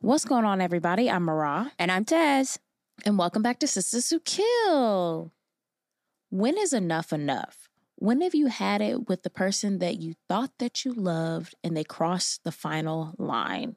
What's going on, everybody? I'm Marah. And I'm Tez. And welcome back to Sistas Who Kill. When is enough enough? When have you had it with the person that you thought that you loved and they crossed the final line?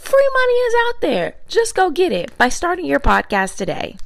Free money is out there. Just go get it by starting your podcast today.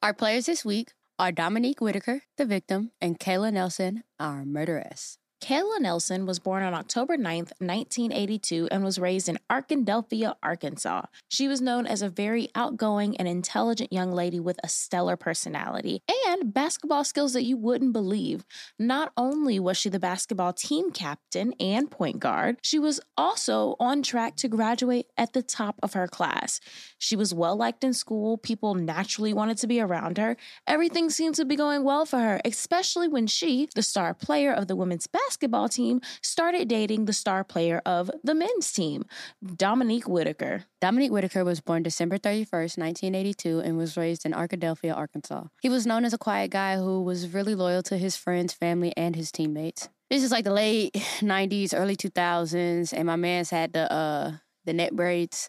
Our players this week are Dominique Whitaker, the victim, and Kayla Nelson, our murderess. Kayla Nelson was born on October 9th, 1982, and was raised in Arkadelphia, Arkansas. She was known as a very outgoing and intelligent young lady with a stellar personality and basketball skills that you wouldn't believe. Not only was she the basketball team captain and point guard, she was also on track to graduate at the top of her class. She was well liked in school, people naturally wanted to be around her. Everything seemed to be going well for her, especially when she, the star player of the women's basketball basketball team started dating the star player of the men's team, Dominique Whitaker. Dominique Whitaker was born December 31st, 1982, and was raised in Arkadelphia, Arkansas. He was known as a quiet guy who was really loyal to his friends, family, and his teammates. This is like the late 90s, early 2000s, and my man's had the uh the net braids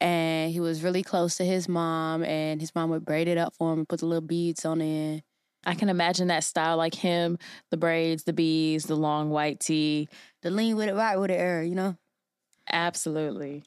and he was really close to his mom and his mom would braid it up for him and put the little beads on it I can imagine that style like him, the braids, the beads, the long white tee. The lean with it, right with it era, you know? Absolutely.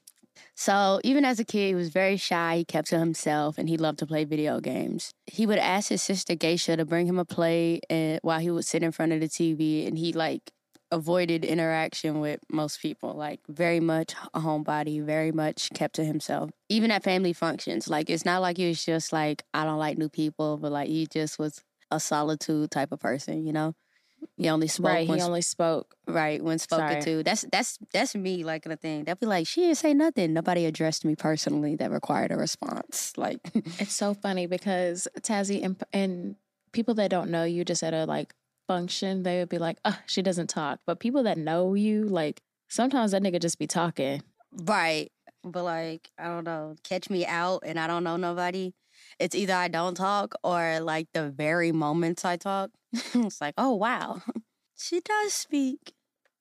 So even as a kid, he was very shy. He kept to himself, and he loved to play video games. He would ask his sister Geisha to bring him a play, and while he would sit in front of the TV, and he like avoided interaction with most people. Like very much a homebody, very much kept to himself. Even at family functions, like it's not like he was just like I don't like new people, but like he just was a solitude type of person, you know. He only spoke. Right, he only spoke. Right, when spoken Sorry. to. That's that's that's me like the thing. They'll be like, she didn't say nothing. Nobody addressed me personally that required a response. Like it's so funny because Tazzy and, and people that don't know you just at a like function, they would be like, oh, she doesn't talk. But people that know you, like sometimes that nigga just be talking. Right. But like, I don't know, catch me out and I don't know nobody it's either I don't talk or like the very moments I talk, it's like, oh wow, she does speak.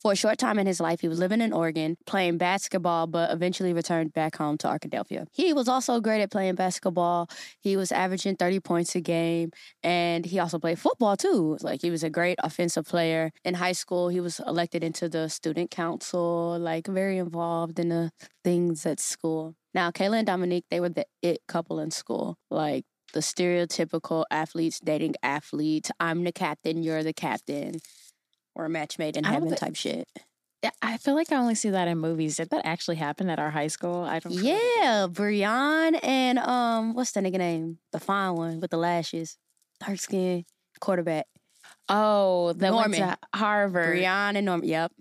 For a short time in his life, he was living in Oregon, playing basketball, but eventually returned back home to Arkadelphia. He was also great at playing basketball. He was averaging 30 points a game, and he also played football too. Like, he was a great offensive player. In high school, he was elected into the student council, like, very involved in the things at school. Now, Kayla and Dominique, they were the it couple in school. Like, the stereotypical athletes dating athletes. I'm the captain, you're the captain or a match made in heaven type shit. Yeah, I feel like I only see that in movies. Did that actually happen at our high school? I don't. Yeah, Brian and um, what's the nigga name? The fine one with the lashes, dark skin quarterback. Oh, that Norman. went to Harvard. Brian and Norman. Yep.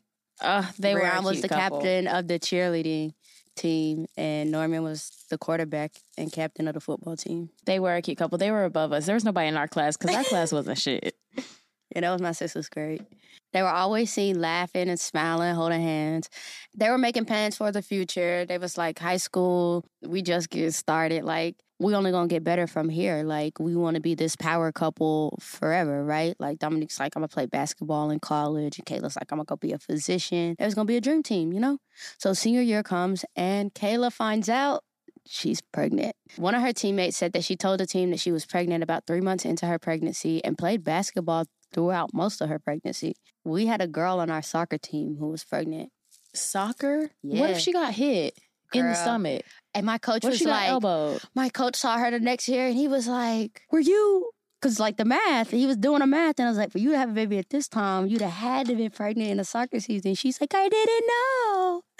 Uh, they Brian was the couple. captain of the cheerleading team, and Norman was the quarterback and captain of the football team. They were a cute couple. They were above us. There was nobody in our class because our class wasn't shit. Yeah, that was my sister's grade. They were always seen laughing and smiling, holding hands. They were making plans for the future. They was like high school. We just get started. Like we only gonna get better from here. Like we want to be this power couple forever, right? Like Dominique's like I'm gonna play basketball in college, and Kayla's like I'm gonna go be a physician. It was gonna be a dream team, you know. So senior year comes, and Kayla finds out she's pregnant. One of her teammates said that she told the team that she was pregnant about three months into her pregnancy and played basketball throughout most of her pregnancy. We had a girl on our soccer team who was pregnant. Soccer? What if she got hit in the stomach? And my coach What was like, elbowed? my coach saw her the next year and he was like, Were you? Because, like, the math, he was doing a math. And I was like, For you to have a baby at this time, you'd have had to be pregnant in the soccer season. She's like, I didn't know.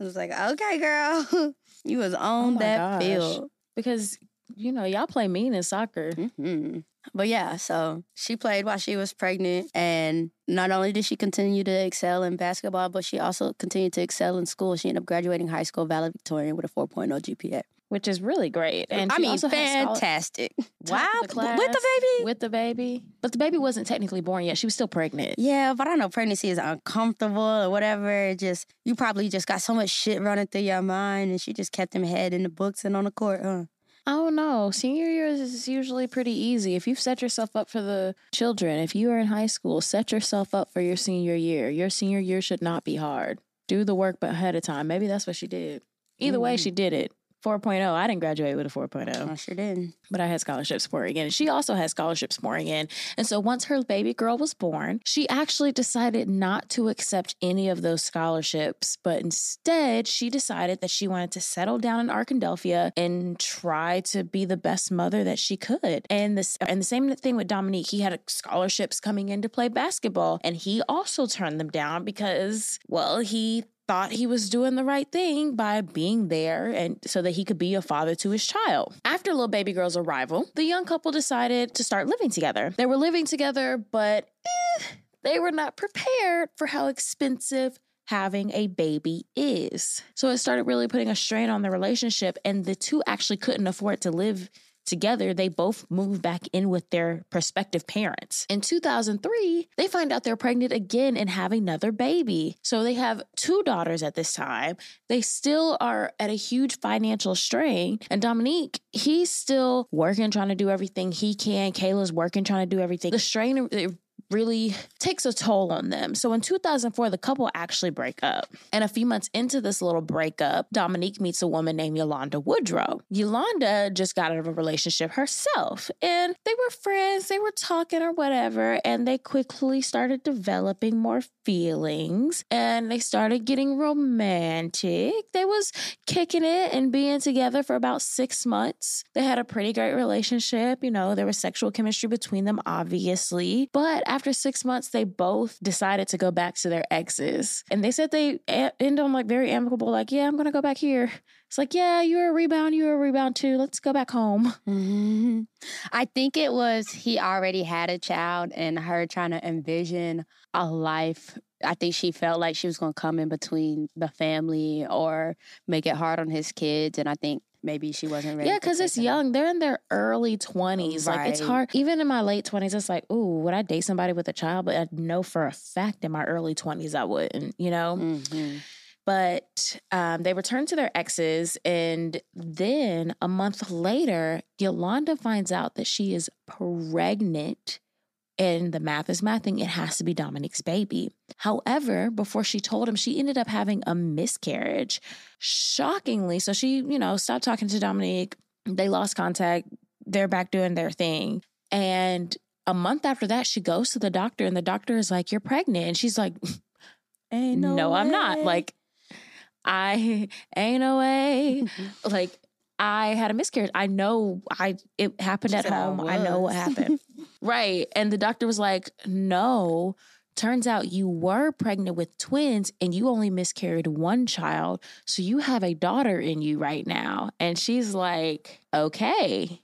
I was like, Okay, girl. you was on Oh that gosh. field. Because, you know, y'all play mean in soccer. hmm But yeah, so she played while she was pregnant. And not only did she continue to excel in basketball, but she also continued to excel in school. She ended up graduating high school valedictorian with a 4.0 GPA. Which is really great. And I mean, also had schol- fantastic. Wow. With the baby? With the baby. But the baby wasn't technically born yet. She was still pregnant. Yeah, but I know pregnancy is uncomfortable or whatever. It just you probably just got so much shit running through your mind, and she just kept them head in the books and on the court. Huh? Oh no, senior year is usually pretty easy. If you've set yourself up for the children, if you are in high school, set yourself up for your senior year. Your senior year should not be hard. Do the work but ahead of time. Maybe that's what she did. Either way, Mm. she did it. 4.0. I didn't graduate with a 4.0, I sure did. but I had scholarships pouring in. She also had scholarships pouring in. And so once her baby girl was born, she actually decided not to accept any of those scholarships, but instead she decided that she wanted to settle down in Arkadelphia and try to be the best mother that she could. And this and the same thing with Dominique. He had scholarships coming in to play basketball, and he also turned them down because, well, he thought he was doing the right thing by being there and so that he could be a father to his child. After little baby girl's arrival, the young couple decided to start living together. They were living together, but eh, they were not prepared for how expensive having a baby is. So it started really putting a strain on the relationship and the two actually couldn't afford to live together, they both move back in with their prospective parents. In 2003, they find out they're pregnant again and have another baby. So they have two daughters at this time. They still are at a huge financial strain. And Dominique, he's still working, trying to do everything he can. Kayla's working, trying to do everything. The strain really takes a toll on them. So in 2004, the couple actually break up. And a few months into this little breakup, Dominique meets a woman named Yolanda Woodrow. Yolanda just got out of a relationship herself, and they were friends, they were talking or whatever, and they quickly started developing more feelings and they started getting romantic. They was kicking it and being together for about 6 months. They had a pretty great relationship, you know, there was sexual chemistry between them obviously, but after 6 months they both decided to go back to their exes. And they said they end on like very amicable like, "Yeah, I'm going to go back here." It's like, "Yeah, you're a rebound, you're a rebound too. Let's go back home." Mhm. I think it was he already had a child and her trying to envision a life. I think she felt like she was going to come in between the family or make it hard on his kids. And I think maybe she wasn't ready. Yeah, because it's that. young. They're in their early 20s. Like, it's hard. Even in my late 20s, it's like, ooh, would I date somebody with a child? But I know for a fact in my early 20s, I wouldn't, you know? Mhm. But um, they return to their exes. And then a month later, Yolanda finds out that she is pregnant. And the math is mathing. It has to be Dominique's baby. However, before she told him, she ended up having a miscarriage. Shockingly. So she, you know, stopped talking to Dominique. They lost contact. They're back doing their thing. And a month after that, she goes to the doctor, and the doctor is like, You're pregnant. And she's like, Ain't no, I'm not. Like, I ain't no way. like, I had a miscarriage. I know I it happened at said, "I home. I, know what happened. right. And the doctor was like, no. Turns out you were pregnant with twins and you only miscarried one child. So you have a daughter in you right now. And she's like, okay.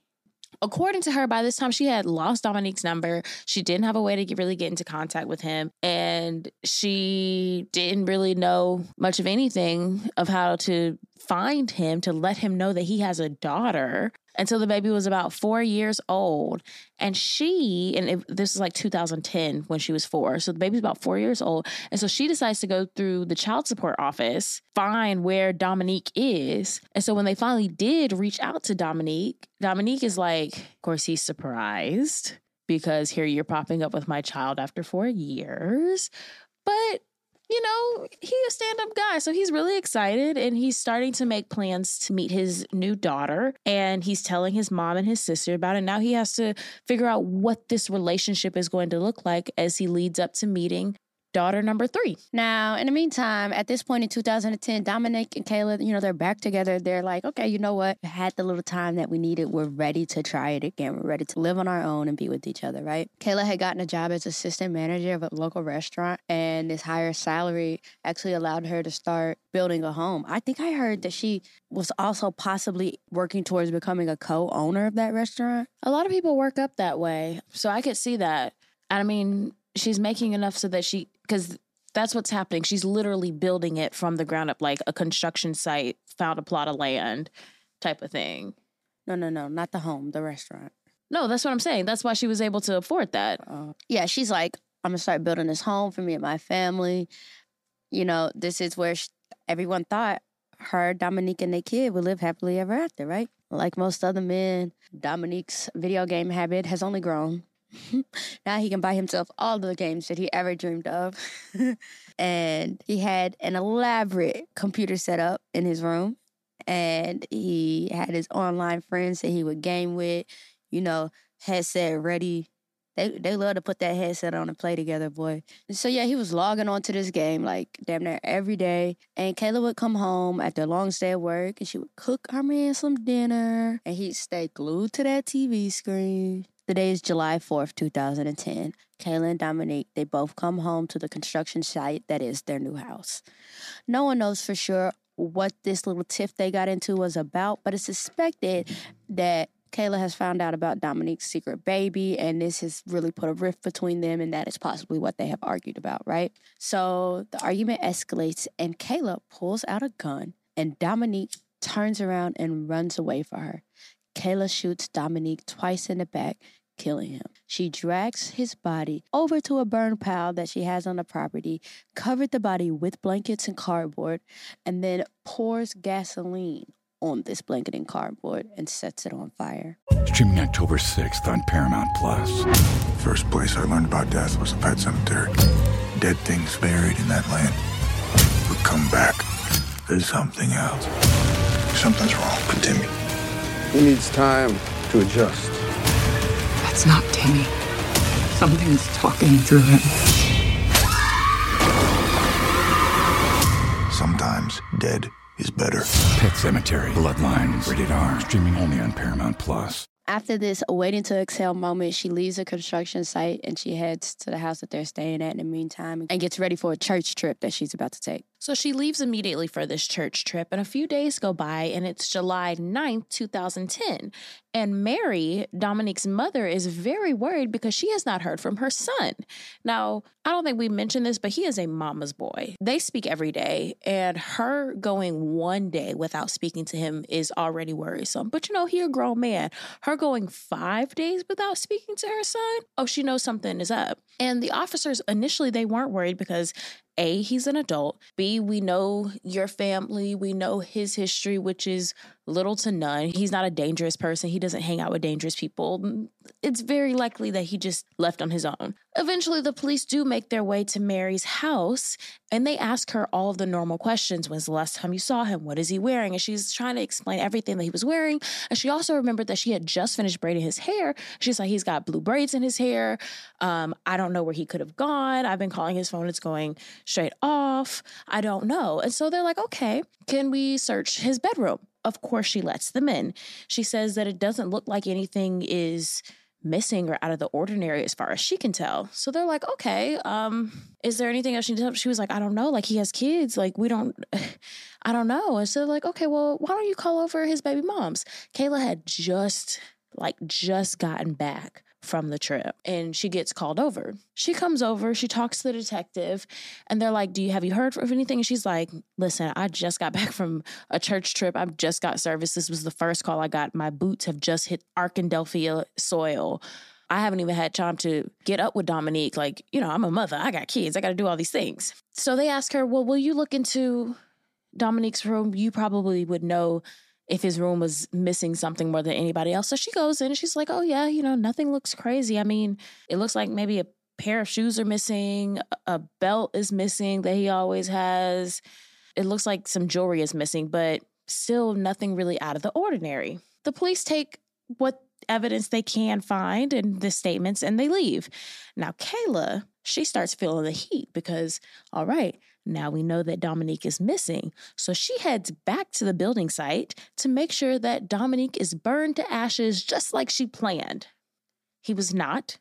According to her, by this time she had lost Dominique's number. She didn't have a way to get, really get into contact with him. And she didn't really know much of anything of how to find him to let him know that he has a daughter until the baby was about four years old. And she, and it, this is like 2010 when she was four. So the baby's about four years old. And so she decides to go through the child support office, find where Dominique is. And so when they finally did reach out to Dominique, Dominique is like, of course, he's surprised because here you're popping up with my child after four years. But you know, he's a stand up guy. So he's really excited and he's starting to make plans to meet his new daughter. And he's telling his mom and his sister about it. Now he has to figure out what this relationship is going to look like as he leads up to meeting daughter number three. Now, in the meantime, at this point in 2010, Dominic and Kayla, you know, they're back together. They're like, okay, you know what? We had the little time that we needed. We're ready to try it again. We're ready to live on our own and be with each other, right? Kayla had gotten a job as assistant manager of a local restaurant, and this higher salary actually allowed her to start building a home. I think I heard that she was also possibly working towards becoming a co owner of that restaurant. A lot of people work up that way. So I could see that. I mean, she's making enough so that she because that's what's happening. She's literally building it from the ground up, like a construction site, found a plot of land type of thing. No, no, no, not the home, the restaurant. No, that's what I'm saying. That's why she was able to afford that. Uh, yeah, she's like, I'm gonna start building this home for me and my family. You know, this is where she, everyone thought her, Dominique, and their kid would live happily ever after, right? Like most other men, Dominique's video game habit has only grown. now he can buy himself all the games that he ever dreamed of. and he had an elaborate computer set up in his room. And he had his online friends that he would game with, you know, headset ready. They they love to put that headset on and play together, boy. So yeah, he was logging on to this game like damn near every day. And Kayla would come home after a long stay at work and she would cook our man some dinner. And he'd stay glued to that TV screen. The day is July 4th, 2010. Kayla and Dominique, they both come home to the construction site that is their new house. No one knows for sure what this little tiff they got into was about, but it's suspected that Kayla has found out about Dominique's secret baby, and this has really put a rift between them, and that is possibly what they have argued about, right? So the argument escalates, and Kayla pulls out a gun, and Dominique turns around and runs away from her. Kayla shoots Dominique twice in the back, killing him. She drags his body over to a burn pile that she has on the property, covered the body with blankets and cardboard, and then pours gasoline on this blanket and cardboard and sets it on fire. Streaming October 6th on Paramount Plus. First place I learned about death was a pet cemetery. Dead things buried in that land would come back. There's something else. Something's wrong with Timmy. He needs time to adjust. That's not Timmy. Something's talking through him. Sometimes dead is better. Pet Sematary, Bloodlines, rated R. Streaming only on Paramount Plus. After this waiting to exhale moment, she leaves the construction site and she heads to the house that they're staying at in the meantime and gets ready for a church trip that she's about to take. So she leaves immediately for this church trip, and a few days go by, and it's July 9th, 2010. And Mary, Dominique's mother, is very worried because she has not heard from her son. Now, I don't think we mentioned this, but he is a mama's boy. They speak every day, and her going one day without speaking to him is already worrisome. But you know, he a grown man. Her going five days without speaking to her son, oh, she knows something is up. And the officers initially they weren't worried because a, he's an adult. B, we know your family. We know his history, which is little to none. He's not a dangerous person. He doesn't hang out with dangerous people. It's very likely that he just left on his own. Eventually, the police do make their way to Mary's house and they ask her all of the normal questions. When's the last time you saw him? What is he wearing? And she's trying to explain everything that he was wearing. And she also remembered that she had just finished braiding his hair. She's like, he's got blue braids in his hair. Um, I don't know where he could have gone. I've been calling his phone, it's going straight off. I don't know. And so they're like, okay, can we search his bedroom? Of course, she lets them in. She says that it doesn't look like anything is missing or out of the ordinary as far as she can tell. So they're like, okay, um, is there anything else she? She was like, I don't know. Like he has kids. Like we don't, I don't know. And so they're like, okay, well, why don't you call over his baby moms? Kayla had just like just gotten back from the trip and she gets called over. She comes over, she talks to the detective, and they're like, Do you have you heard of anything? And she's like, Listen, I just got back from a church trip. I've just got service. This was the first call I got. My boots have just hit Arkadelphia soil. I haven't even had time to get up with Dominique. Like, you know, I'm a mother, I got kids, I got to do all these things. So they ask her, Well, will you look into Dominique's room? You probably would know if his room was missing something more than anybody else. So she goes in and she's like, oh, yeah, you know, nothing looks crazy. I mean, it looks like maybe a pair of shoes are missing, a belt is missing that he always has. It looks like some jewelry is missing, but still nothing really out of the ordinary. The police take what evidence they can find and the statements and they leave. Now, Kayla, she starts feeling the heat because, all right, now we know that Dominique is missing. So she heads back to the building site to make sure that Dominique is burned to ashes just like she planned. He was not,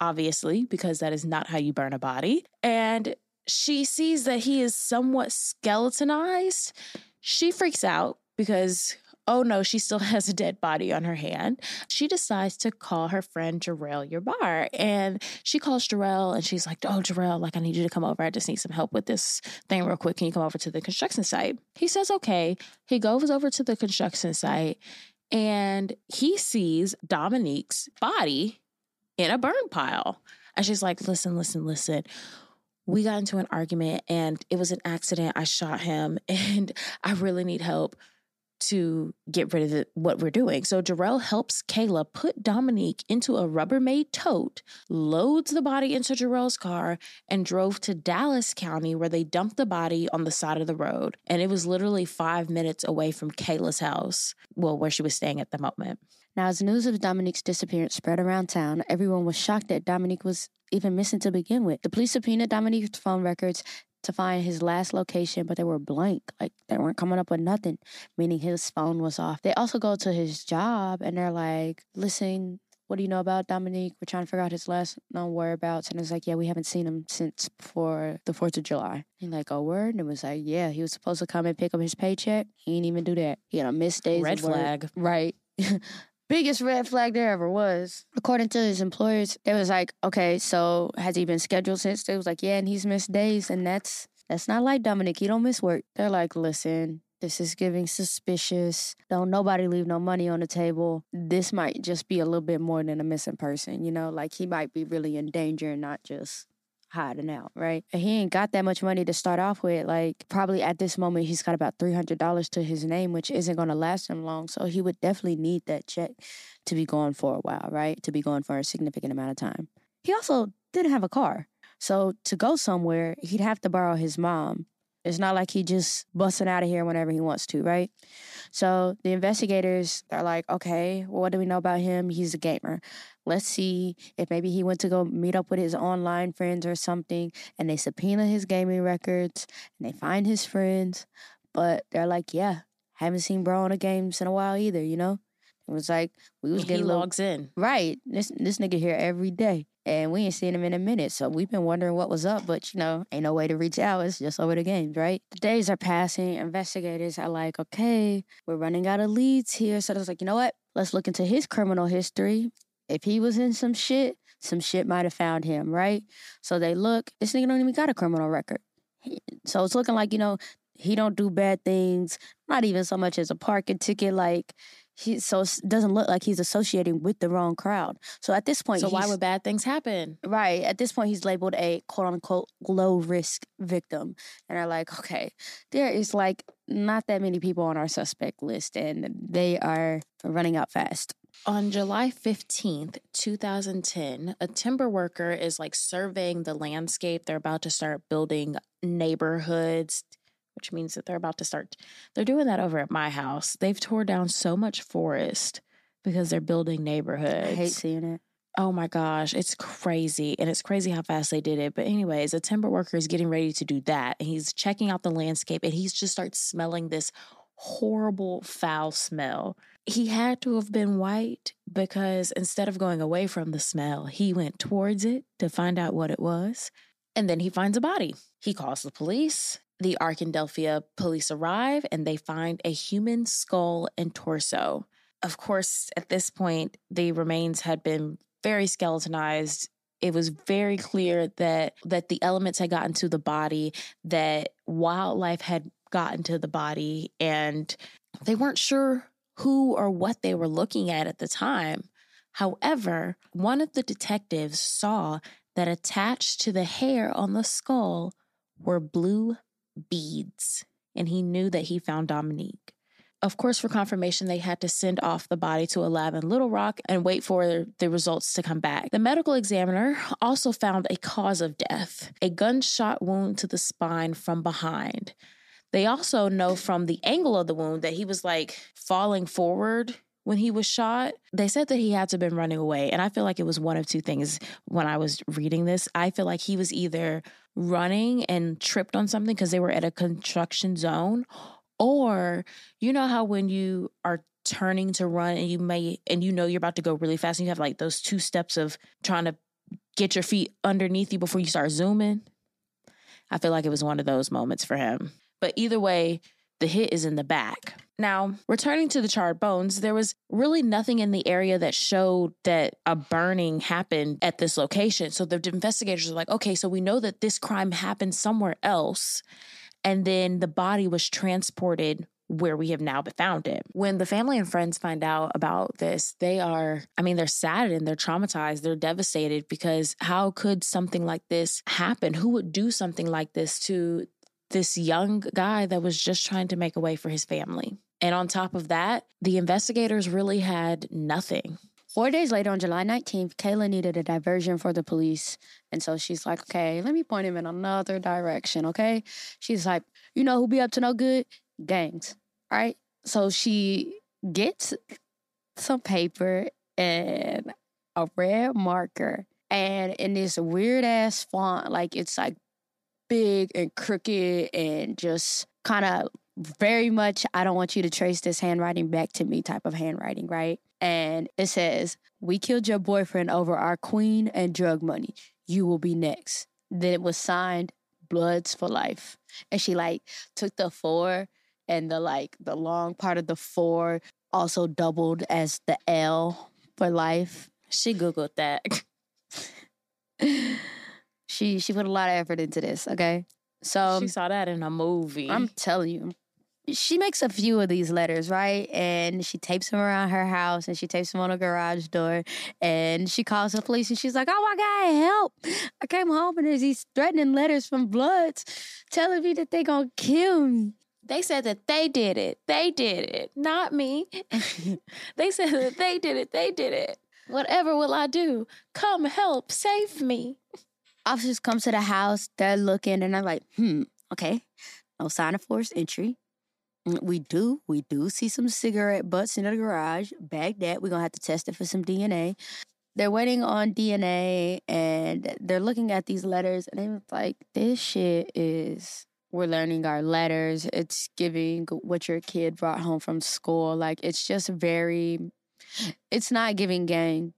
obviously, because that is not how you burn a body. And she sees that he is somewhat skeletonized. She freaks out because oh no, she still has a dead body on her hand. She decides to call her friend Jarrell Yerbar. And she calls Jarrell and she's like, Oh, Jarrell, like I need you to come over. I just need some help with this thing real quick. Can you come over to the construction site? He says, Okay. He goes over to the construction site and he sees Dominique's body in a burn pile. And she's like, Listen, listen, listen we got into an argument and it was an accident. I shot him and I really need help to get rid of the, what we're doing. So Jarrell helps Kayla put Dominique into a Rubbermaid tote, loads the body into Jarrell's car, and drove to Dallas County where they dumped the body on the side of the road. And it was literally five minutes away from Kayla's house, well, where she was staying at the moment. Now, as news of Dominique's disappearance spread around town, everyone was shocked that Dominique was even missing to begin with. The police subpoenaed Dominique's phone records to find his last location, but they were blank. Like they weren't coming up with nothing, meaning his phone was off. They also go to his job and they're like, listen, what do you know about Dominique? We're trying to figure out his last known whereabouts. And it's like, yeah, we haven't seen him since before the 4th of July. And like, oh, word? And it was like, yeah, he was supposed to come and pick up his paycheck. He didn't even do that. He had a missed days. Red flag. Right. biggest red flag there ever was. According to his employers, it was like, okay, so has he been scheduled since? They was like, yeah, and he's missed days, and that's that's not like Dominic. He don't miss work. They're like, listen, this is giving suspicious. Don't nobody leave no money on the table. This might just be a little bit more than a missing person, you know, like he might be really in danger and not just hiding out, right? And he ain't got that much money to start off with. Like, probably at this moment, he's got about $300 to his name, which isn't going to last him long. So he would definitely need that check to be going for a while, right? To be going for a significant amount of time. He also didn't have a car. So to go somewhere, he'd have to borrow his mom. It's not like he just busting out of here whenever he wants to, right? So the investigators are like, okay, well, what do we know about him? He's a gamer. Let's see if maybe he went to go meet up with his online friends or something, and they subpoena his gaming records and they find his friends. But they're like, yeah, haven't seen bro on the games in a while either, you know? It was like we was getting he little, logs in. Right. This this nigga here every day. And we ain't seen him in a minute. So we've been wondering what was up, but you know, ain't no way to reach out. It's just over the games, right? The days are passing. Investigators are like, okay, we're running out of leads here. So I was like, you know what? Let's look into his criminal history. If he was in some shit, some shit might have found him, right? So they look, this nigga don't even got a criminal record. So it's looking like, you know, he don't do bad things, not even so much as a parking ticket. Like he so doesn't look like he's associating with the wrong crowd. So at this point, so why would bad things happen? Right at this point, he's labeled a quote unquote low risk victim, and are like, okay, there is like not that many people on our suspect list, and they are running out fast. On July 15th, 2010, a timber worker is like surveying the landscape. They're about to start building neighborhoods, which means that they're about to start. They're doing that over at my house. They've tore down so much forest because they're building neighborhoods. I hate seeing it. Oh my gosh, it's crazy. And it's crazy how fast they did it. But, anyways, a timber worker is getting ready to do that. And he's checking out the landscape and he just starts smelling this horrible, foul smell. He had to have been white because instead of going away from the smell, he went towards it to find out what it was. And then he finds a body. He calls the police. The Arkadelphia police arrive and they find a human skull and torso. Of course, at this point, the remains had been very skeletonized. It was very clear that that the elements had gotten to the body, that wildlife had gotten to the body, and they weren't sure who or what they were looking at at the time. However, one of the detectives saw that attached to the hair on the skull were blue beads, and he knew that he found Dominique. Of course, for confirmation, they had to send off the body to a lab in Little Rock and wait for the results to come back. The medical examiner also found a cause of death a gunshot wound to the spine from behind. They also know from the angle of the wound that he was like falling forward when he was shot. They said that he had to have been running away. And I feel like it was one of two things when I was reading this. I feel like he was either running and tripped on something because they were at a construction zone, or you know how when you are turning to run and you may and you know you're about to go really fast and you have like those two steps of trying to get your feet underneath you before you start zooming. I feel like it was one of those moments for him. But either way, the hit is in the back. Now, returning to the charred bones, there was really nothing in the area that showed that a burning happened at this location. So the investigators are like, okay, so we know that this crime happened somewhere else. And then the body was transported where we have now found it. When the family and friends find out about this, they are, I mean, they're saddened, they're traumatized, they're devastated because how could something like this happen? Who would do something like this to this young guy that was just trying to make a way for his family. And on top of that, the investigators really had nothing. Four days later, on July 19th, Kayla needed a diversion for the police. And so she's like, okay, let me point him in another direction, okay? She's like, you know who be up to no good? Gangs, right? So she gets some paper and a red marker and in this weird ass font, like it's like big and crooked and just kind of very much, I don't want you to trace this handwriting back to me type of handwriting, right? And it says, We killed your boyfriend over our queen and drug money. You will be next. Then it was signed Bloods for Life. And she like took the four and the like the long part of the four also doubled as the L for life. She Googled that. She she put a lot of effort into this, okay? So she um, saw that in a movie. I'm telling you. She makes a few of these letters, right? And she tapes them around her house and she tapes them on a garage door. And she calls the police and she's like, Oh my God, help. I came home and there's these threatening letters from Bloods telling me that they're gonna kill me. They said that they did it. They did it, not me. they said that they did it. They did it. Whatever will I do? Come help, save me. Officers come to the house, they're looking, and I'm like, hmm, okay, no sign of forced entry. Mm, we do, we do see some cigarette butts in the garage. Bag that. We're gonna have to test it for some DNA. They're waiting on DNA and they're looking at these letters, and they're like, this shit is we're learning our letters. It's giving what your kid brought home from school. Like it's just very it's not giving gang.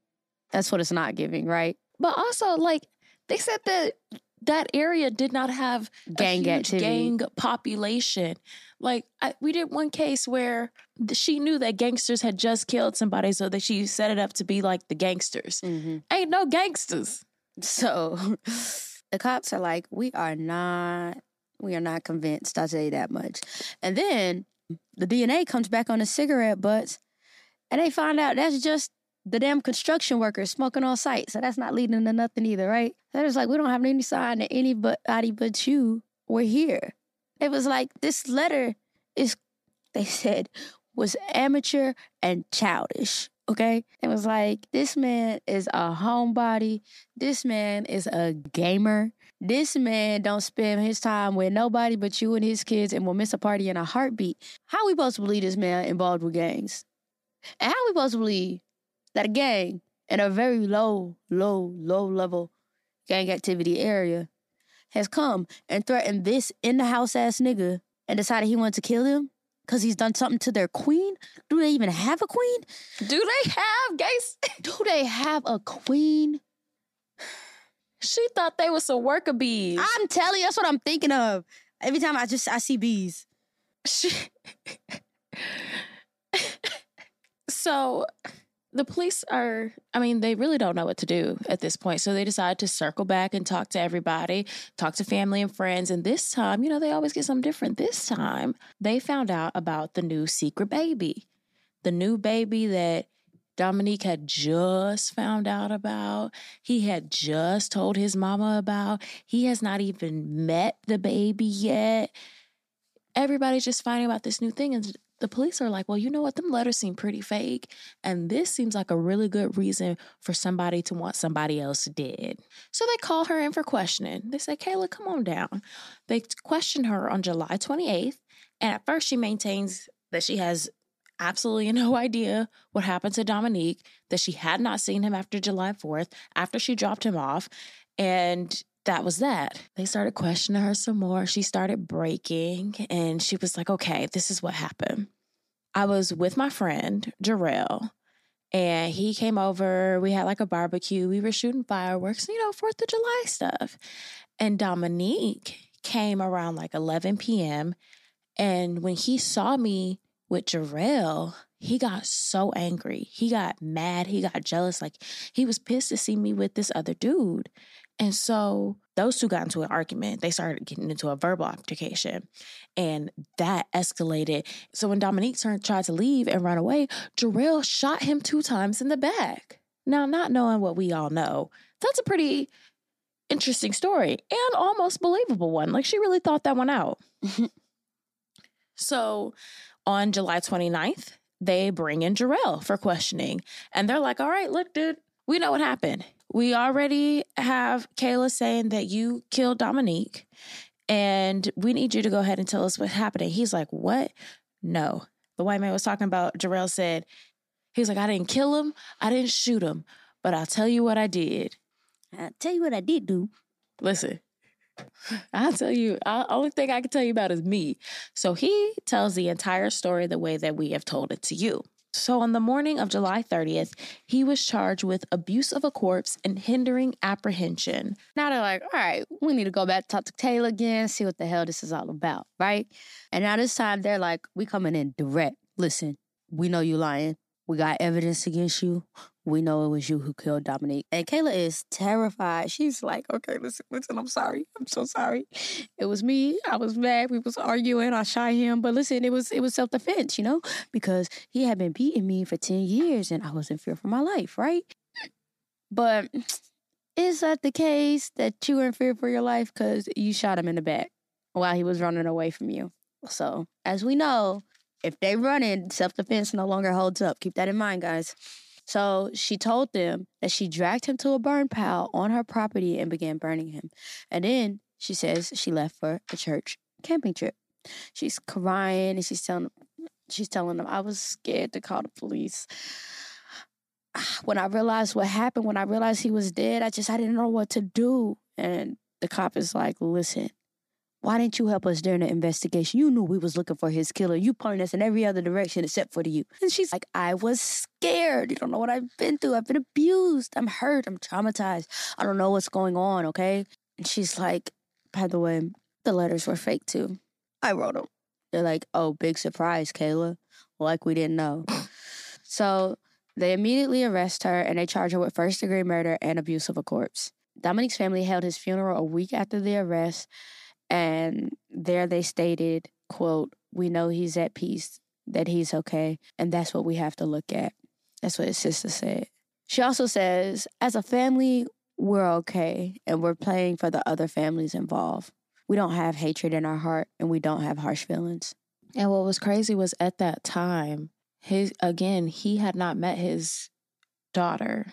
That's what it's not giving, right? But also, like, they said that that area did not have gang activity. gang population. Like I, we did one case where she knew that gangsters had just killed somebody, so that she set it up to be like the gangsters. Mm-hmm. Ain't no gangsters. So the cops are like, we are not, we are not convinced. I'll tell you that much. And then the DNA comes back on the cigarette butts, and they find out that's just the damn construction workers smoking on site. So that's not leading to nothing either, right? They're just like, we don't have any sign that anybody but you were here. It was like, this letter is, they said, was amateur and childish. Okay. It was like, this man is a homebody. This man is a gamer. This man don't spend his time with nobody but you and his kids and will miss a party in a heartbeat. How we supposed to believe this man involved with gangs? And how we supposed to believe that a gang in a very low, low, low level gang activity area has come and threatened this in the house ass nigga and decided he wanted to kill him because he's done something to their queen? Do they even have a queen? Do they have gays? Do they have a queen? She thought they was some worker bees. I'm telling you, that's what I'm thinking of. Every time I just I see bees. She... so the police are, I mean, they really don't know what to do at this point. So they decide to circle back and talk to everybody, talk to family and friends. And this time, you know, they always get something different. This time, they found out about the new secret baby, the new baby that Dominique had just found out about. He had just told his mama about. He has not even met the baby yet. Everybody's just finding about this new thing. And the police are like, well, you know what? Them letters seem pretty fake. And this seems like a really good reason for somebody to want somebody else dead. So they call her in for questioning. They say, Kayla, come on down. They question her on July 28th. And at first, she maintains that she has absolutely no idea what happened to Dominique, that she had not seen him after July 4th, after she dropped him off. And that was that. They started questioning her some more. She started breaking and she was like, okay, this is what happened. I was with my friend, Jarrell, and he came over. We had like a barbecue. We were shooting fireworks, you know, 4th of July stuff. And Dominique came around like 11 p.m. And when he saw me with Jarrell, he got so angry. He got mad. He got jealous. Like he was pissed to see me with this other dude. And so those two got into an argument. They started getting into a verbal altercation, and that escalated. So when Dominique turned, tried to leave and run away, Jarrell shot him two times in the back. Now, not knowing what we all know, that's a pretty interesting story and almost believable one. Like she really thought that one out. so on July 29th, they bring in Jarrell for questioning. And they're like, all right, look, dude, we know what happened. We already have Kayla saying that you killed Dominique, and we need you to go ahead and tell us what's happening. He's like, What? No. The white man was talking about, Jarrell said, He's like, I didn't kill him, I didn't shoot him, but I'll tell you what I did. I'll tell you what I did do. Listen, I'll tell you, I, only thing I can tell you about is me. So he tells the entire story the way that we have told it to you. So, on the morning of July 30th, he was charged with abuse of a corpse and hindering apprehension. Now they're like, all right, we need to go back, talk to Taylor again, see what the hell this is all about, right? And now this time they're like, we coming in direct. Listen, we know you lying. We got evidence against you. We know it was you who killed Dominique. And Kayla is terrified. She's like, okay, listen, listen, I'm sorry. I'm so sorry. It was me. I was mad. We was arguing. I shot him. But listen, it was it was self-defense, you know? Because he had been beating me for 10 years and I was in fear for my life, right? But is that the case that you were in fear for your life because you shot him in the back while he was running away from you? So, as we know, if they run in, self defense no longer holds up. Keep that in mind, guys. So she told them that she dragged him to a burn pile on her property and began burning him. And then she says she left for a church camping trip. She's crying and she's telling she's telling them I was scared to call the police. When I realized what happened, when I realized he was dead, I just I didn't know what to do. And the cop is like, "Listen, why didn't you help us during the investigation? You knew we was looking for his killer. You pointed us in every other direction except for to you. And she's like, I was scared. You don't know what I've been through. I've been abused. I'm hurt. I'm traumatized. I don't know what's going on, okay? And she's like, by the way, the letters were fake too. I wrote them. They're like, oh, big surprise, Kayla. Like we didn't know. so they immediately arrest her and they charge her with first degree murder and abuse of a corpse. Dominique's family held his funeral a week after the arrest and there they stated, quote, we know he's at peace, that he's okay. And that's what we have to look at. That's what his sister said. She also says, as a family, we're okay and we're playing for the other families involved. We don't have hatred in our heart and we don't have harsh feelings. And what was crazy was at that time, his again, he had not met his daughter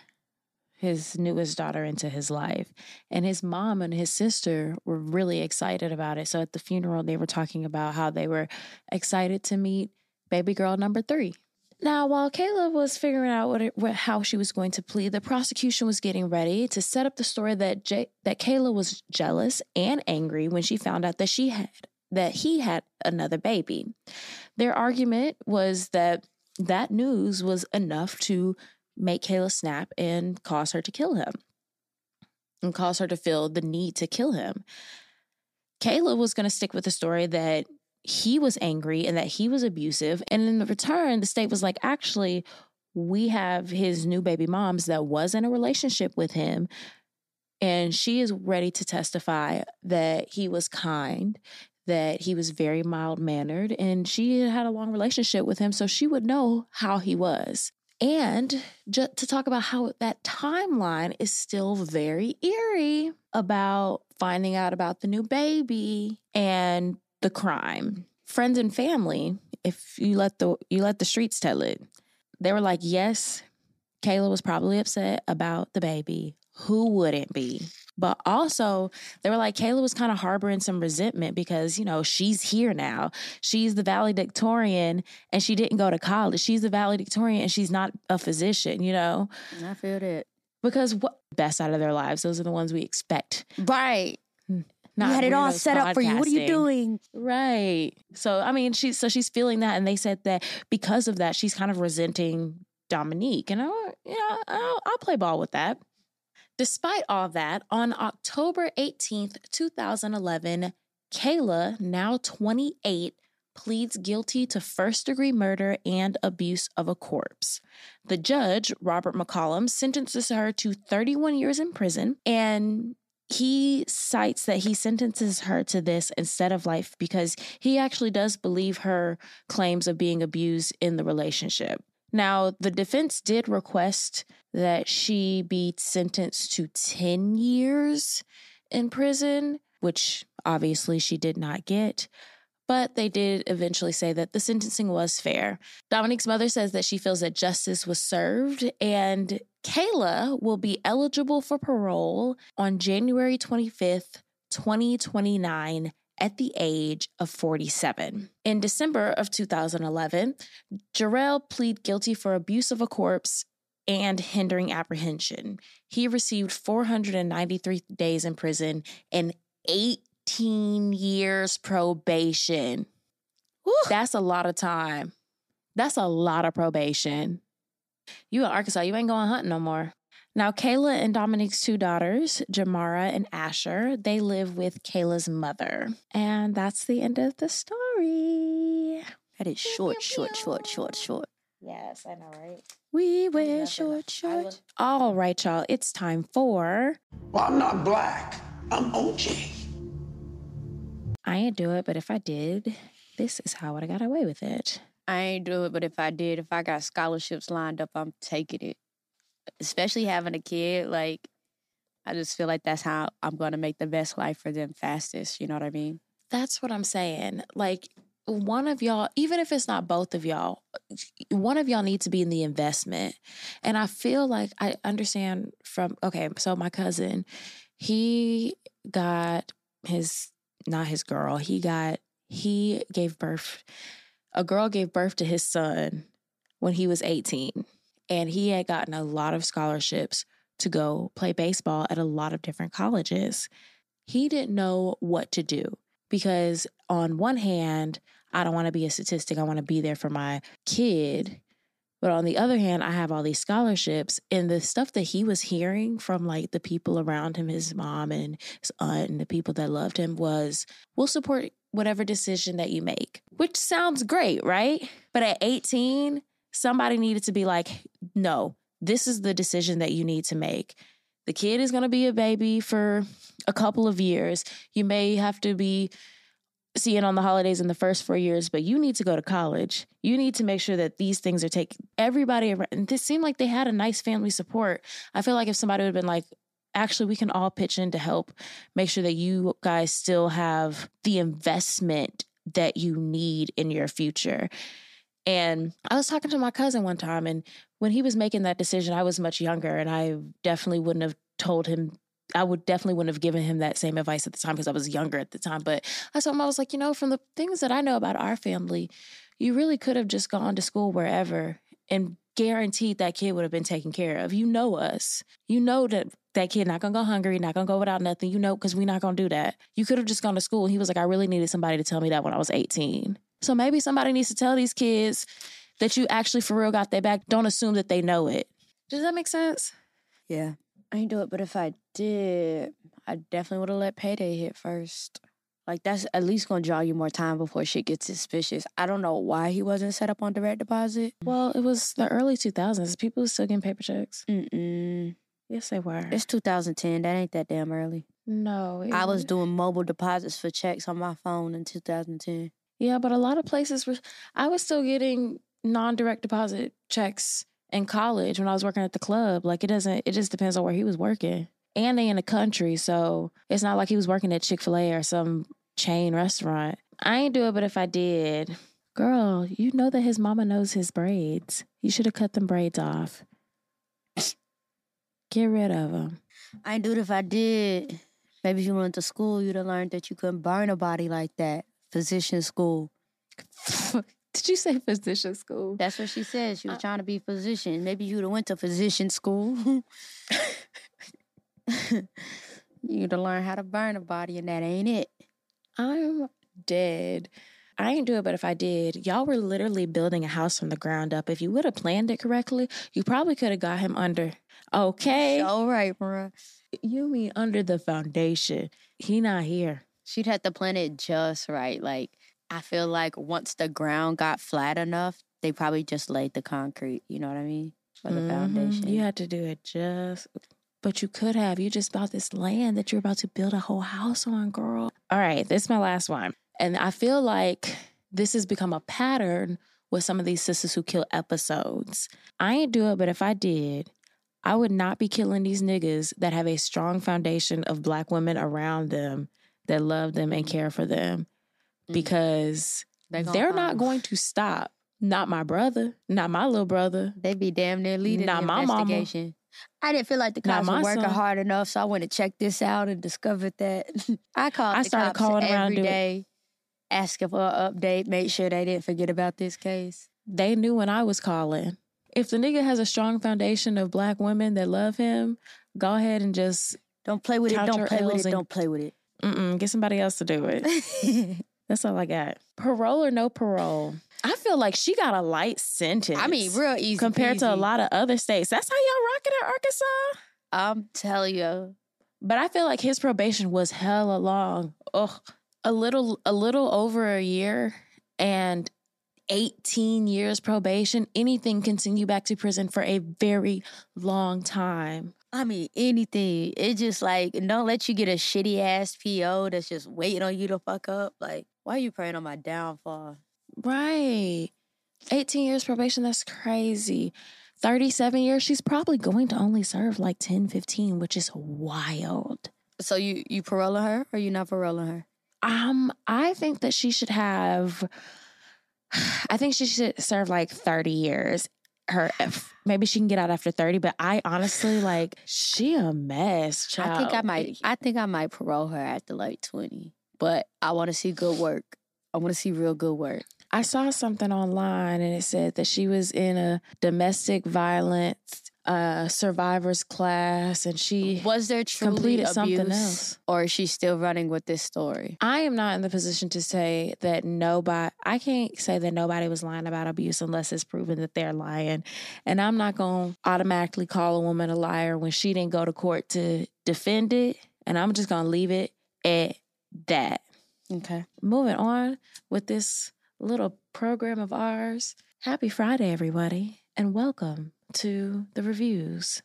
his newest daughter into his life. And his mom and his sister were really excited about it. So at the funeral, they were talking about how they were excited to meet baby girl number three. Now, while Kayla was figuring out what, it, what, how she was going to plead, the prosecution was getting ready to set up the story that J- that Kayla was jealous and angry when she found out that she had that he had another baby. Their argument was that that news was enough to make Kayla snap and cause her to kill him and cause her to feel the need to kill him. Kayla was going to stick with the story that he was angry and that he was abusive. And in return, the state was like, actually, we have his new baby moms that was in a relationship with him and she is ready to testify that he was kind that he was very mild mannered and she had a long relationship with him so she would know how he was and just to talk about how that timeline is still very eerie about finding out about the new baby and the crime friends and family if you let the you let the streets tell it they were like, yes, Kayla was probably upset about the baby. Who wouldn't be? But also, they were like, Kayla was kind of harboring some resentment because, you know, she's here now. She's the valedictorian and she didn't go to college. She's the valedictorian and she's not a physician, you know? I feel that. Because what best out of their lives? Those are the ones we expect. Right. Not you had it all set up for you. What are you doing? Right. So I mean, she's so she's feeling that, and they said that because of that, she's kind of resenting Dominique, and I, you know, I'll, I'll play ball with that. Despite all that, on October eighteenth, two thousand eleven, Kayla, now twenty eight, pleads guilty to first degree murder and abuse of a corpse. The judge, Robert McCollum, sentences her to 31 years in prison and he cites that he sentences her to this instead of life because he actually does believe her claims of being abused in the relationship. Now, the defense did request that she be sentenced to 10 years in prison, which obviously she did not get. But they did eventually say that the sentencing was fair. Dominique's mother says that she feels that justice was served and Kayla will be eligible for parole on January 25th, 2029 at the age of 47. In December of 2011, Jarrell pleaded guilty for abuse of a corpse and hindering apprehension. He received 493 days in prison and 18 years probation. That's a lot of time. That's a lot of probation. You in Arkansas, you ain't going hunting no more. Now, Kayla and Dominique's two daughters, Jamara and Asher, they live with Kayla's mother. And that's the end of the story. That is short, short, short, short, short. Yes, I know, right? We wear short, short. All right, y'all, it's time for. Well, I'm not black. I'm OJ. I ain't do it, but if I did, this is how I got away with it. I ain't do it, but if I did, if I got scholarships lined up, I'm taking it. Especially having a kid, like I just feel like that's how I'm gonna make the best life for them fastest. You know what I mean? That's what I'm saying. Like one of y'all, even if it's not both of y'all, one of y'all need to be in the investment. And I feel like I understand from okay, so my cousin, he got his not his girl, he got he gave birth a girl gave birth to his son when he was 18 and he had gotten a lot of scholarships to go play baseball at a lot of different colleges. He didn't know what to do because, on one hand, I don't want to be a statistic, I want to be there for my kid. But on the other hand, I have all these scholarships, and the stuff that he was hearing from like the people around him, his mom and his aunt, and the people that loved him was, we'll support whatever decision that you make, which sounds great, right? But at 18, somebody needed to be like, no, this is the decision that you need to make. The kid is going to be a baby for a couple of years. You may have to be seeing on the holidays in the first four years, but you need to go to college. You need to make sure that these things are taken. Everybody around, and this seemed like they had a nice family support. I feel like if somebody would have been like, actually, we can all pitch in to help make sure that you guys still have the investment that you need in your future. And I was talking to my cousin one time, and when he was making that decision, I was much younger, and I definitely wouldn't have told him. I would definitely wouldn't have given him that same advice at the time because I was younger at the time. But I told him, I was like, you know, from the things that I know about our family, you really could have just gone to school wherever and guaranteed that kid would have been taken care of. You know us. You know that that kid not gonna go hungry, not gonna go without nothing. You know, because we're not gonna do that. You could have just gone to school. He was like, I really needed somebody to tell me that when I was 18. So maybe somebody needs to tell these kids that you actually for real got their back. Don't assume that they know it. Does that make sense? Yeah. I ain't do it, but if I did, I definitely would have let payday hit first. Like that's at least gonna draw you more time before shit gets suspicious. I don't know why he wasn't set up on direct deposit. Well, it was the early 2000s. People were still getting paper checks. Mm-mm. Yes, they were. It's 2010. That ain't that damn early. no, it- I was doing mobile deposits for checks on my phone in 2010. Yeah, but a lot of places were. I was still getting non-direct deposit checks in college when I was working at the club. Like it doesn't. It just depends on where he was working, and they in the country, so it's not like he was working at Chick Fil A or some chain restaurant. I ain't do it, but if I did, girl, you know that his mama knows his braids. You should have cut them braids off. Get rid of them. I ain't do it if I did. Maybe if you went to school, you'd have learned that you couldn't burn a body like that. Physician school. Did you say physician school? That's what she said. She was Uh, trying to be physician. Maybe you'd have went to physician school. you'd have learned how to burn a body, and that ain't it. I'm dead. I ain't do it, but if I did, y'all were literally building a house from the ground up. If you would have planned it correctly, you probably could have got him under. Okay. All right, bruh. You mean under the foundation. He not here. She'd have to plan it just right. Like, I feel like once the ground got flat enough, they probably just laid the concrete. You know what I mean? For the Mhm. foundation. You had to do it just but you could have. You just bought this land that you're about to build a whole house on, girl. All right, this is my last one. And I feel like this has become a pattern with some of these Sistas Who Kill episodes. I ain't do it, but if I did, I would not be killing these niggas that have a strong foundation of black women around them that love them and care for them Mm. because They they're not going to stop. Not my brother, not my little brother. They'd be damn near leading Not the my mama. investigation. I didn't feel like the cops were working son. hard enough, so I went to check this out and discovered that I called. I the started cops calling around every doing- day, asking for an update, make sure they didn't forget about this case. they knew when I was calling. If the nigga has a strong foundation of black women that love him, go ahead and just Don't play with it. Don't play with it. and- Don't play with it. mm-mm, get somebody else to do it. That's all I got. Parole or no parole? I feel like she got a light sentence. I mean, real easy compared to a lot of other states. That's how y'all rocking in Arkansas. I'm telling you, But I feel like his probation was hella long. Ugh, a little, a little over a year, and 18 years probation. Anything can send you back to prison for a very long time. I mean, anything. It just like don't let you get a shitty ass PO that's just waiting on you to fuck up. Like, why are you praying on my downfall? Right. 18 years probation, that's crazy. 37 years, she's probably going to only serve like 10, 15, which is wild. So you you paroling her or you not paroling her? Um, I think that she should have I think she should serve like 30 years. Her if- maybe she can get out after 30, but I honestly like she a mess. child. I think I might. I think I might parole her after like twenty. But I want to see good work. I want to see real good work. I saw something online and it said that she was in a domestic violence uh survivors class and she Was there truly completed abuse, something else. or is she still running with this story? I am not in the position to say that nobody, I can't say that nobody was lying about abuse unless it's proven that they're lying. And I'm not going to automatically call a woman a liar when she didn't go to court to defend it. And I'm just going to leave it at that. Okay. Moving on with this little program of ours. Happy Friday, everybody, and welcome to the reviews.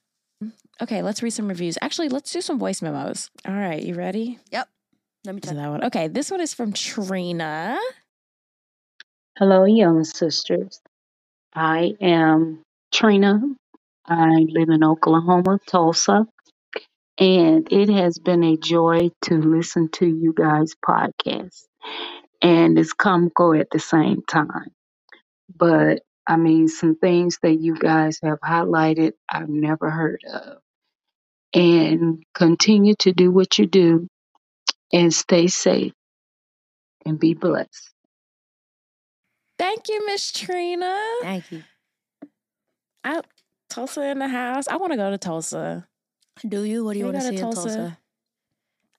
Okay, let's read some reviews. Actually, let's do some voice memos. All right, you ready? Yep. Let me to tell you. that one. Okay, this one is from Trina. Hello, young sisters. I am Trina. I live in Oklahoma, Tulsa, and it has been a joy to listen to you guys' podcast. And it's comical at the same time. But I mean, some things that you guys have highlighted, I've never heard of. And continue to do what you do and stay safe and be blessed. Thank you, Miss Trina. Thank you. I, Tulsa in the house. I want to go to Tulsa. Do you? What do you want to see to in Tulsa? Tulsa?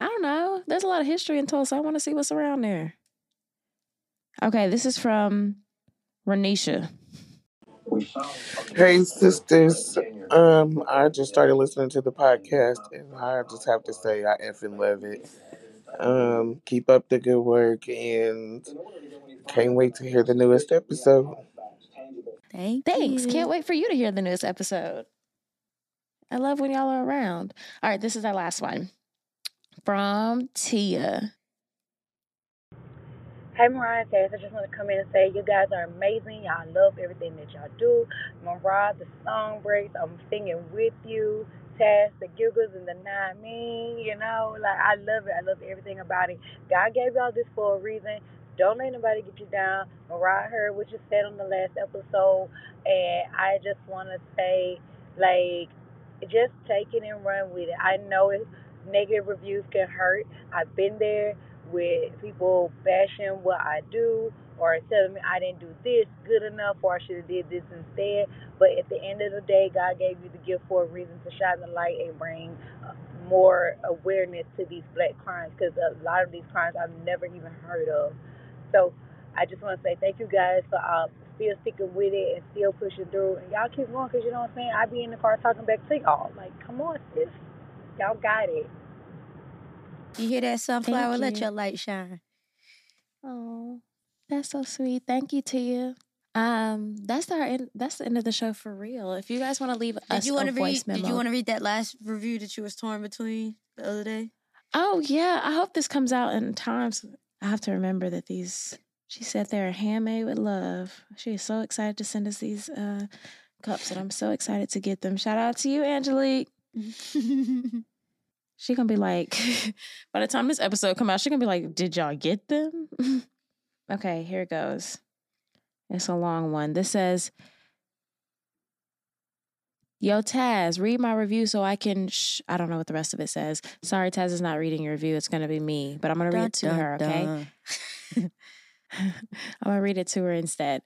I don't know. There's a lot of history in Tulsa. I want to see what's around there. Okay, this is from Renisha. Hey sisters, um, I just started listening to the podcast, and I just have to say I effing love it. Um, keep up the good work and can't wait to hear the newest episode. Thank Thanks. you. Can't wait for you to hear the newest episode. I love when y'all are around. All right, this is our last one from Tia. Hey, Mariah and I just want to come in and say you guys are amazing. Y'all love everything that y'all do. Mariah, the song breaks. I'm singing with you. Taz, the giggles and the not me. You know, like I love it. I love everything about it. God gave y'all this for a reason. Don't let nobody get you down. Mariah heard what you said on the last episode, and I just want to say, like, just take it and run with it. I know it, negative reviews can hurt. I've been there with people bashing what I do or telling me I didn't do this good enough or I should have did this instead. But at the end of the day, God gave you the gift for a reason to shine the light and bring uh, more awareness to these black crimes because a lot of these crimes I've never even heard of. So I just want to say thank you guys for uh, still sticking with it and still pushing through. And y'all keep going because you know what I'm saying? I be in the car talking back to y'all. Like, come on, sis. Y'all got it. You hear that sunflower? Let your light shine. Oh, that's so sweet. Thank you, Tia. Um, that's our end, that's the end of the show for real. If you guys want to leave Did us you a want to voice read? memo, Did you want to read that last review that you was torn between the other day? Oh yeah, I hope this comes out in time. so I have to remember that these. She said they're handmade with love. She is so excited to send us these uh, cups, and I'm so excited to get them. Shout out to you, Angelique. She gonna be like, by the time this episode come out, she gonna be like, "Did y'all get them?" okay, here it goes. It's a long one. This says, "Yo Taz, read my review so I can." Sh-. I don't know what the rest of it says. Sorry, Taz is not reading your review. It's gonna be me, but I'm gonna read it to her. Okay. I'm gonna read it to her instead.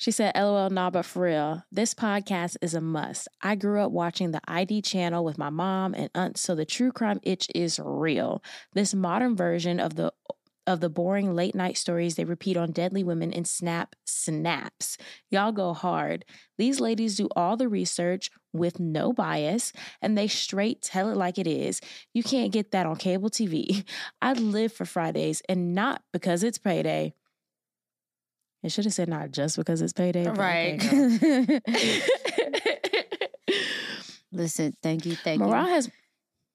She said, LOL, nah, but for real, this podcast is a must. I grew up watching the ID channel with my mom and aunt, so the true crime itch is real. This modern version of the of the boring late night stories they repeat on Deadly Women and Snap Snaps. Y'all go hard. These ladies do all the research with no bias and they straight tell it like it is. You can't get that on cable TV. I live for Fridays and not because it's payday. It should have said not just because it's payday. Right. Listen, thank you, thank Mariah you. has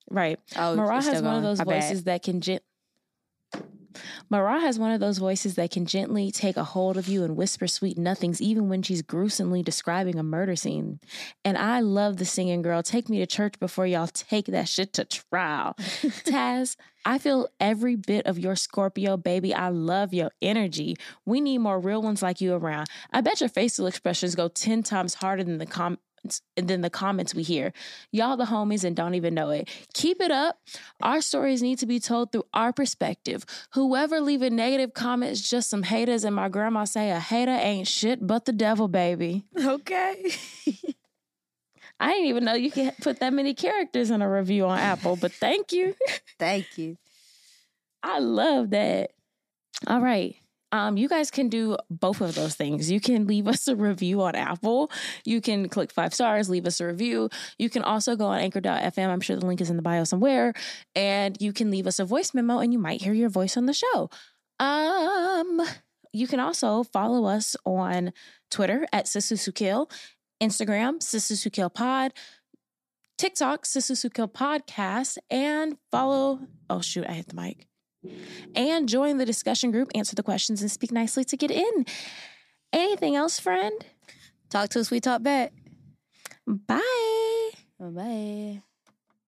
right. Oh, Mariah has one of those voices that can gen- Mariah has one of those voices that can gently take a hold of you and whisper sweet nothings, even when she's gruesomely describing a murder scene. And I love the singing girl. Take me to church before y'all take that shit to trial. Taz, I feel every bit of your Scorpio, baby. I love your energy. We need more real ones like you around. I bet your facial expressions go 10 times harder than the comments than the comments we hear. Y'all the homies and don't even know it. Keep it up. Our stories need to be told through our perspective. Whoever leave a negative comment is just some haters and my grandma say a hater ain't shit but the devil, baby. Okay. I didn't even know you could put that many characters in a review on Apple, but thank you. thank you. I love that. All right. Um, you guys can do both of those things. You can leave us a review on Apple. You can click five stars, leave us a review. You can also go on anchor.fm. I'm sure the link is in the bio somewhere. And you can leave us a voice memo and you might hear your voice on the show. Um, you can also follow us on Twitter at SistasWhoKill, Instagram, SistasWhoKill Pod, TikTok, SistasWhoKill Podcast, and follow. Oh, shoot, I hit the mic and join the discussion group, answer the questions, and speak nicely to get in. Anything else, friend? Talk to us, we talk back. Bye. Bye.